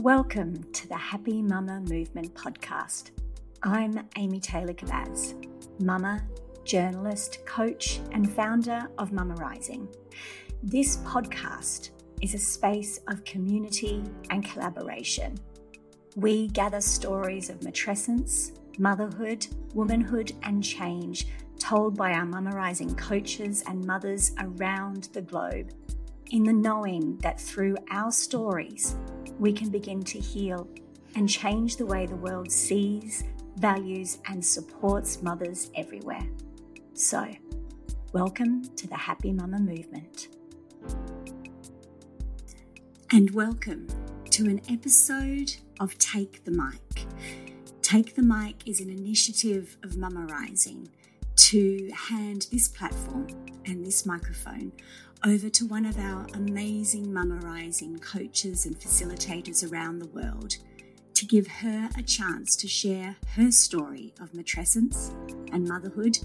Welcome to the Happy Mama Movement podcast. I'm Amy Taylor Kabbaz, mama, journalist, coach, and founder of Mama Rising. This podcast is a space of community and collaboration. We gather stories of matrescence, motherhood, womanhood, and change told by our Mama Rising coaches and mothers around the globe, in the knowing that through our stories, we can begin to heal and change the way the world sees, values, and supports mothers everywhere. So, welcome to the Happy Mama movement. And welcome to an episode of Take the Mic. Take the Mic is an initiative of Mama Rising to hand this platform and this microphone over to one of our amazing Mama Rising coaches and facilitators around the world to give her a chance to share her story of matrescence and motherhood,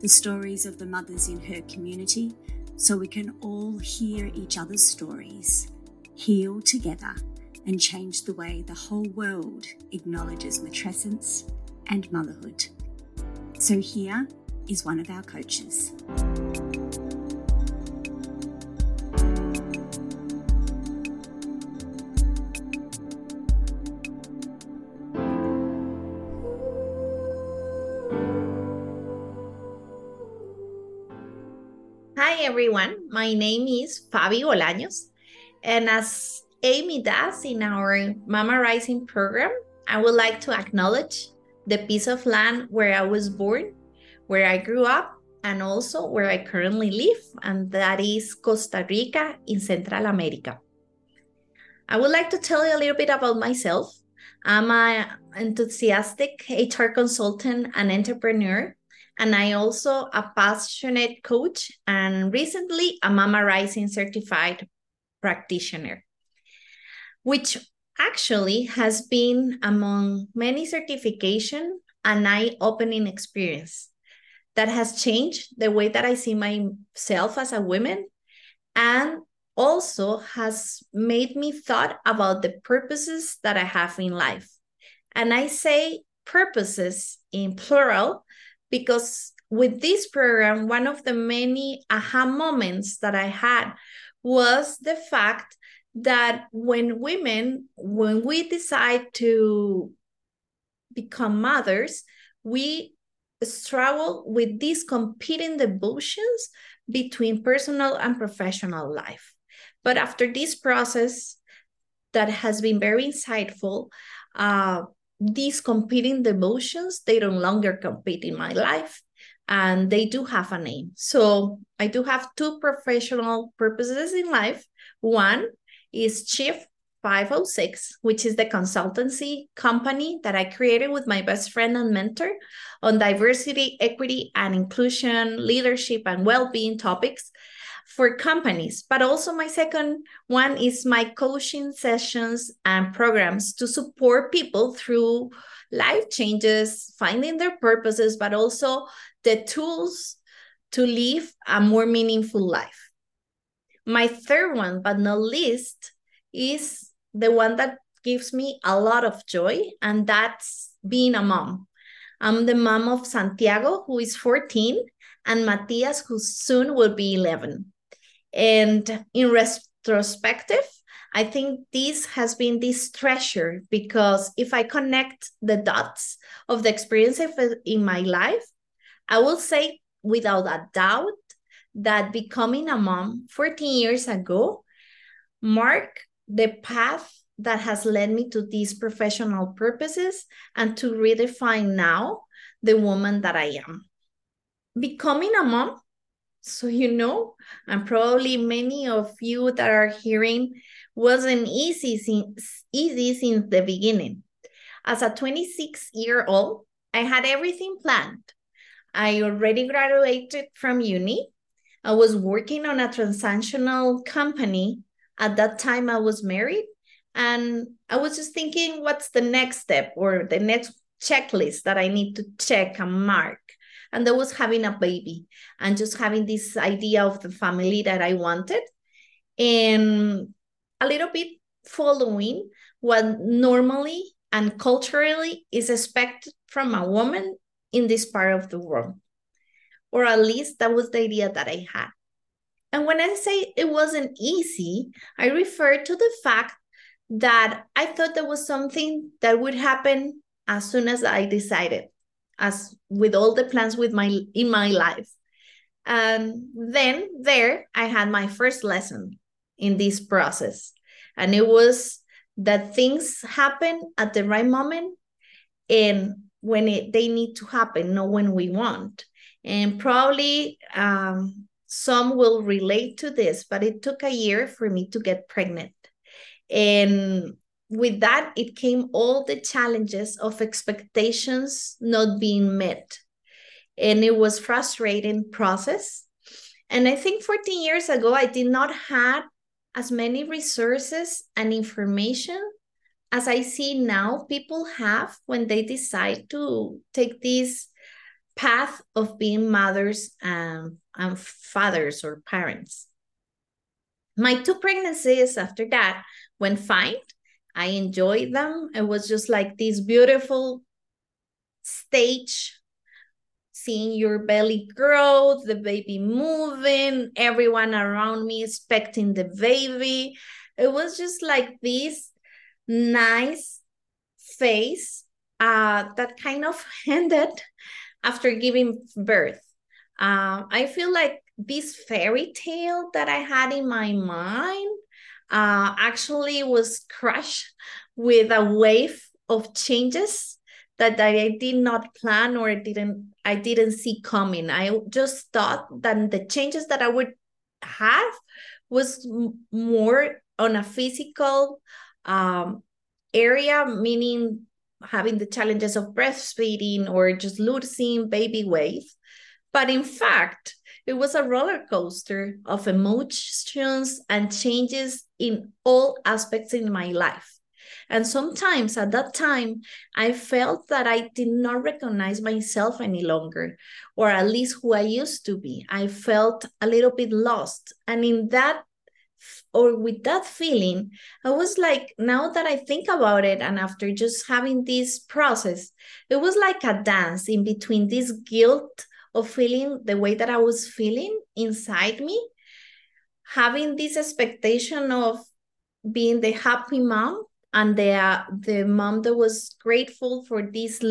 the stories of the mothers in her community, so we can all hear each other's stories, heal together, and change the way the whole world acknowledges matrescence and motherhood. So here is one of our coaches. Hi everyone. My name is Fabi Bolaños. And as Amy does in our Mama Rising program, I would like to acknowledge the piece of land where I was born, where I grew up, and also where I currently live, and that is Costa Rica in Central America. I would like to tell you a little bit about myself. I'm an enthusiastic HR consultant and entrepreneur and I also a passionate coach and recently a Mama Rising certified practitioner, which actually has been among many certification an eye-opening experience that has changed the way that I see myself as a woman and also has made me thought about the purposes that I have in life. And I say purposes in plural because with this program, one of the many aha moments that I had was the fact that when women, when we decide to become mothers, we struggle with these competing devotions between personal and professional life. But after this process that has been very insightful, uh, these competing devotions they no longer compete in my life and they do have a name so i do have two professional purposes in life one is Shift 506 which is the consultancy company that i created with my best friend and mentor on diversity equity and inclusion leadership and well-being topics for companies. But also, my second one is my coaching sessions and programs to support people through life changes, finding their purposes, but also the tools to live a more meaningful life. My third one, but not least, is the one that gives me a lot of joy, and that's being a mom. I'm the mom of Santiago, who is 14, and Matias, who soon will be 11. And in retrospective, I think this has been this treasure because if I connect the dots of the experiences in my life, I will say without a doubt that becoming a mom 14 years ago marked the path that has led me to these professional purposes and to redefine now the woman that I am. becoming a mom, so you know, and probably many of you that are hearing wasn't easy since easy since the beginning. As a 26 year old, I had everything planned. I already graduated from uni. I was working on a transactional company. At that time, I was married. And I was just thinking, what's the next step or the next checklist that I need to check and mark? And that was having a baby and just having this idea of the family that I wanted. And a little bit following what normally and culturally is expected from a woman in this part of the world. Or at least that was the idea that I had. And when I say it wasn't easy, I refer to the fact that I thought there was something that would happen as soon as I decided, as with all the plans with my in my life. And then there I had my first lesson in this process. And it was that things happen at the right moment and when it, they need to happen, not when we want. And probably um, some will relate to this, but it took a year for me to get pregnant. And with that, it came all the challenges of expectations not being met. And it was frustrating process. And I think 14 years ago, I did not have as many resources and information as I see now people have when they decide to take this path of being mothers and, and fathers or parents. My two pregnancies after that went fine. I enjoyed them. It was just like this beautiful stage seeing your belly grow, the baby moving, everyone around me expecting the baby. It was just like this nice phase uh, that kind of ended after giving birth. Uh, I feel like this fairy tale that I had in my mind uh, actually was crushed with a wave of changes that I did not plan or didn't I didn't see coming. I just thought that the changes that I would have was more on a physical um, area, meaning having the challenges of breastfeeding or just losing baby weight. But in fact, it was a roller coaster of emotions and changes in all aspects in my life. And sometimes at that time, I felt that I did not recognize myself any longer, or at least who I used to be. I felt a little bit lost. And in that, or with that feeling, I was like, now that I think about it, and after just having this process, it was like a dance in between this guilt of feeling the way that I was feeling inside me, having this expectation of being the happy mom and the uh, the mom that was grateful for these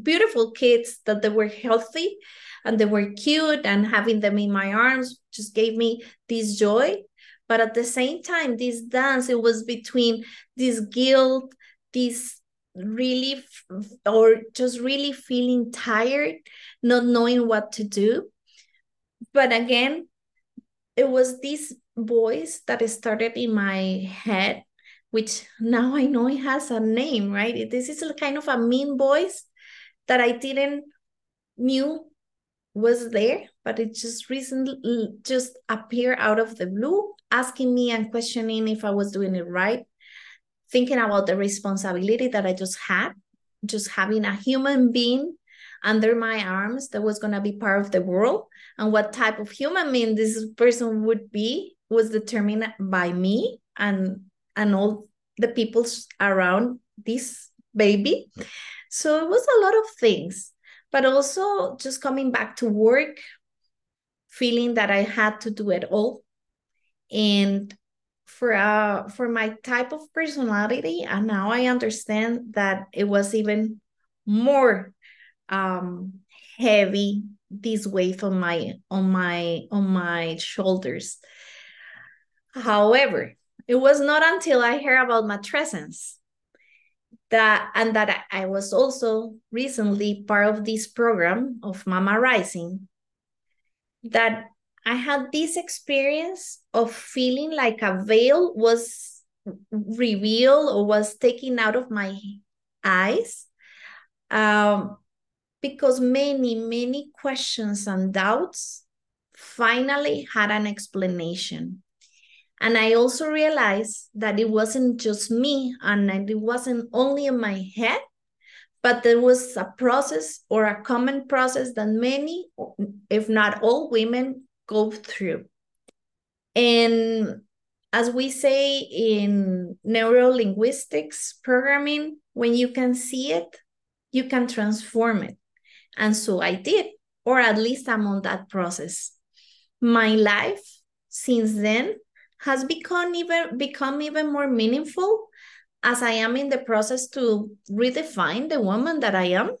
beautiful kids that they were healthy and they were cute and having them in my arms just gave me this joy but at the same time this dance it was between this guilt this really or just really feeling tired not knowing what to do but again it was this voice that started in my head which now I know it has a name, right? This is a kind of a mean voice that I didn't knew was there, but it just recently just appeared out of the blue, asking me and questioning if I was doing it right, thinking about the responsibility that I just had, just having a human being under my arms that was going to be part of the world and what type of human being this person would be was determined by me and and all the people around this baby. So it was a lot of things, but also just coming back to work, feeling that I had to do it all. And for uh for my type of personality, and now I understand that it was even more um heavy this weight on my on my on my shoulders. However, it was not until I heard about matrescence that and that I was also recently part of this program of Mama Rising that I had this experience of feeling like a veil was revealed or was taken out of my eyes. Um, because many, many questions and doubts finally had an explanation. And I also realized that it wasn't just me and it wasn't only in my head, but there was a process or a common process that many, if not all women, go through. And as we say in neurolinguistics programming, when you can see it, you can transform it. And so I did, or at least I'm on that process. My life since then has become even become even more meaningful as I am in the process to redefine the woman that I am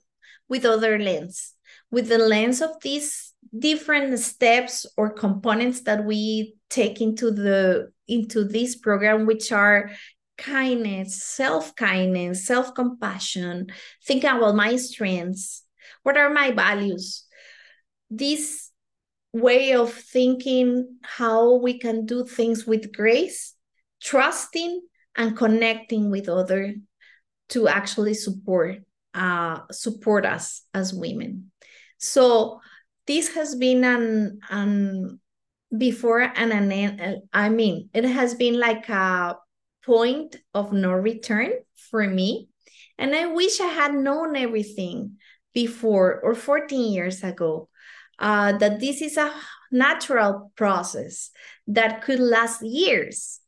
with other lens, with the lens of these different steps or components that we take into the into this program, which are kindness, self-kindness, self-compassion, thinking about my strengths, what are my values, this way of thinking how we can do things with grace, trusting and connecting with other to actually support uh, support us as women. So this has been an an before and an I mean it has been like a point of no return for me, and I wish I had known everything before or 14 years ago. Uh, that this is a natural process that could last years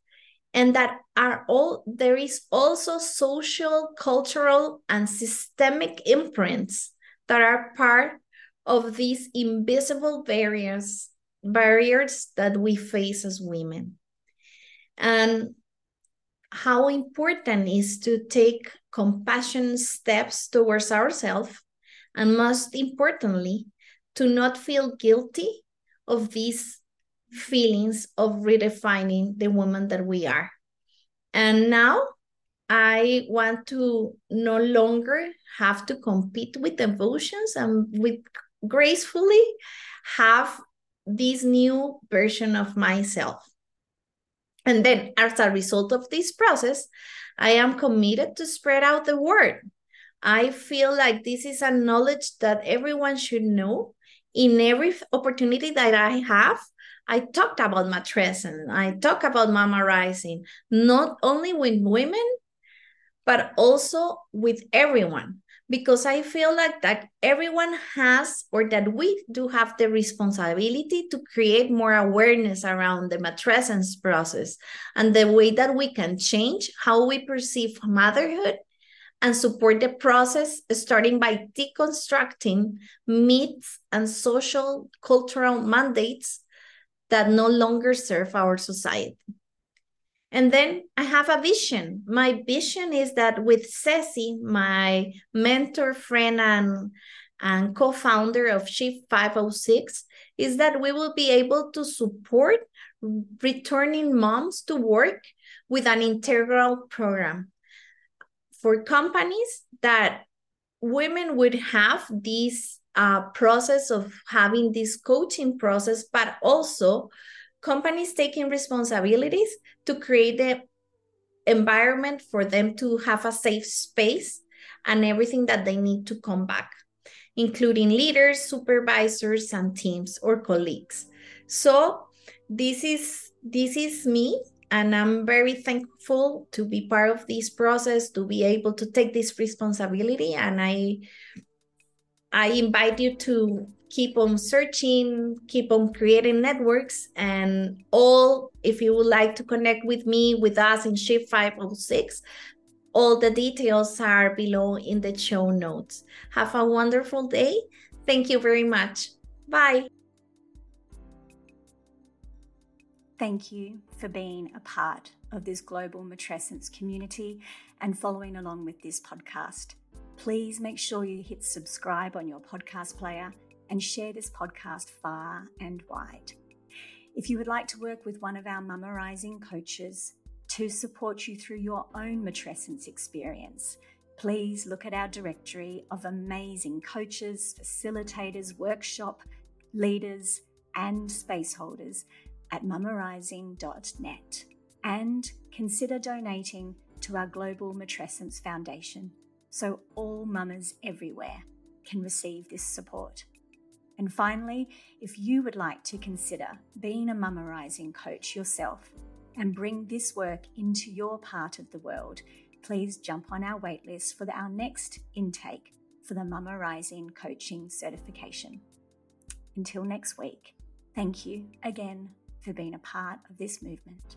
and that are all there is also social cultural and systemic imprints that are part of these invisible barriers barriers that we face as women and how important is to take compassion steps towards ourselves and most importantly to not feel guilty of these feelings of redefining the woman that we are. And now I want to no longer have to compete with emotions and with gracefully have this new version of myself. And then, as a result of this process, I am committed to spread out the word. I feel like this is a knowledge that everyone should know in every opportunity that I have I talked about matrescence. I talk about mama rising, not only with women, but also with everyone. Because I feel like that everyone has, or that we do have the responsibility to create more awareness around the matrescence process and the way that we can change how we perceive motherhood and support the process, starting by deconstructing myths and social cultural mandates that no longer serve our society. And then I have a vision. My vision is that with Ceci, my mentor, friend, and, and co founder of Shift 506, is that we will be able to support returning moms to work with an integral program for companies that women would have this uh, process of having this coaching process, but also companies taking responsibilities to create the environment for them to have a safe space and everything that they need to come back, including leaders, supervisors, and teams or colleagues. So this is this is me and i'm very thankful to be part of this process to be able to take this responsibility and i I invite you to keep on searching, keep on creating networks, and all, if you would like to connect with me, with us in Shift 506, all the details are below in the show notes. Have a wonderful day. Thank you very much. Bye. Thank you for being a part of this global matrescence community and following along with this podcast please make sure you hit subscribe on your podcast player and share this podcast far and wide. If you would like to work with one of our Mama Rising coaches to support you through your own matrescence experience, please look at our directory of amazing coaches, facilitators, workshop leaders, and space holders at mamarising.net. And consider donating to our Global Matrescence Foundation so all mamas everywhere can receive this support. And finally, if you would like to consider being a mama rising coach yourself and bring this work into your part of the world, please jump on our waitlist for our next intake for the Mama Rising Coaching Certification. Until next week, thank you again for being a part of this movement.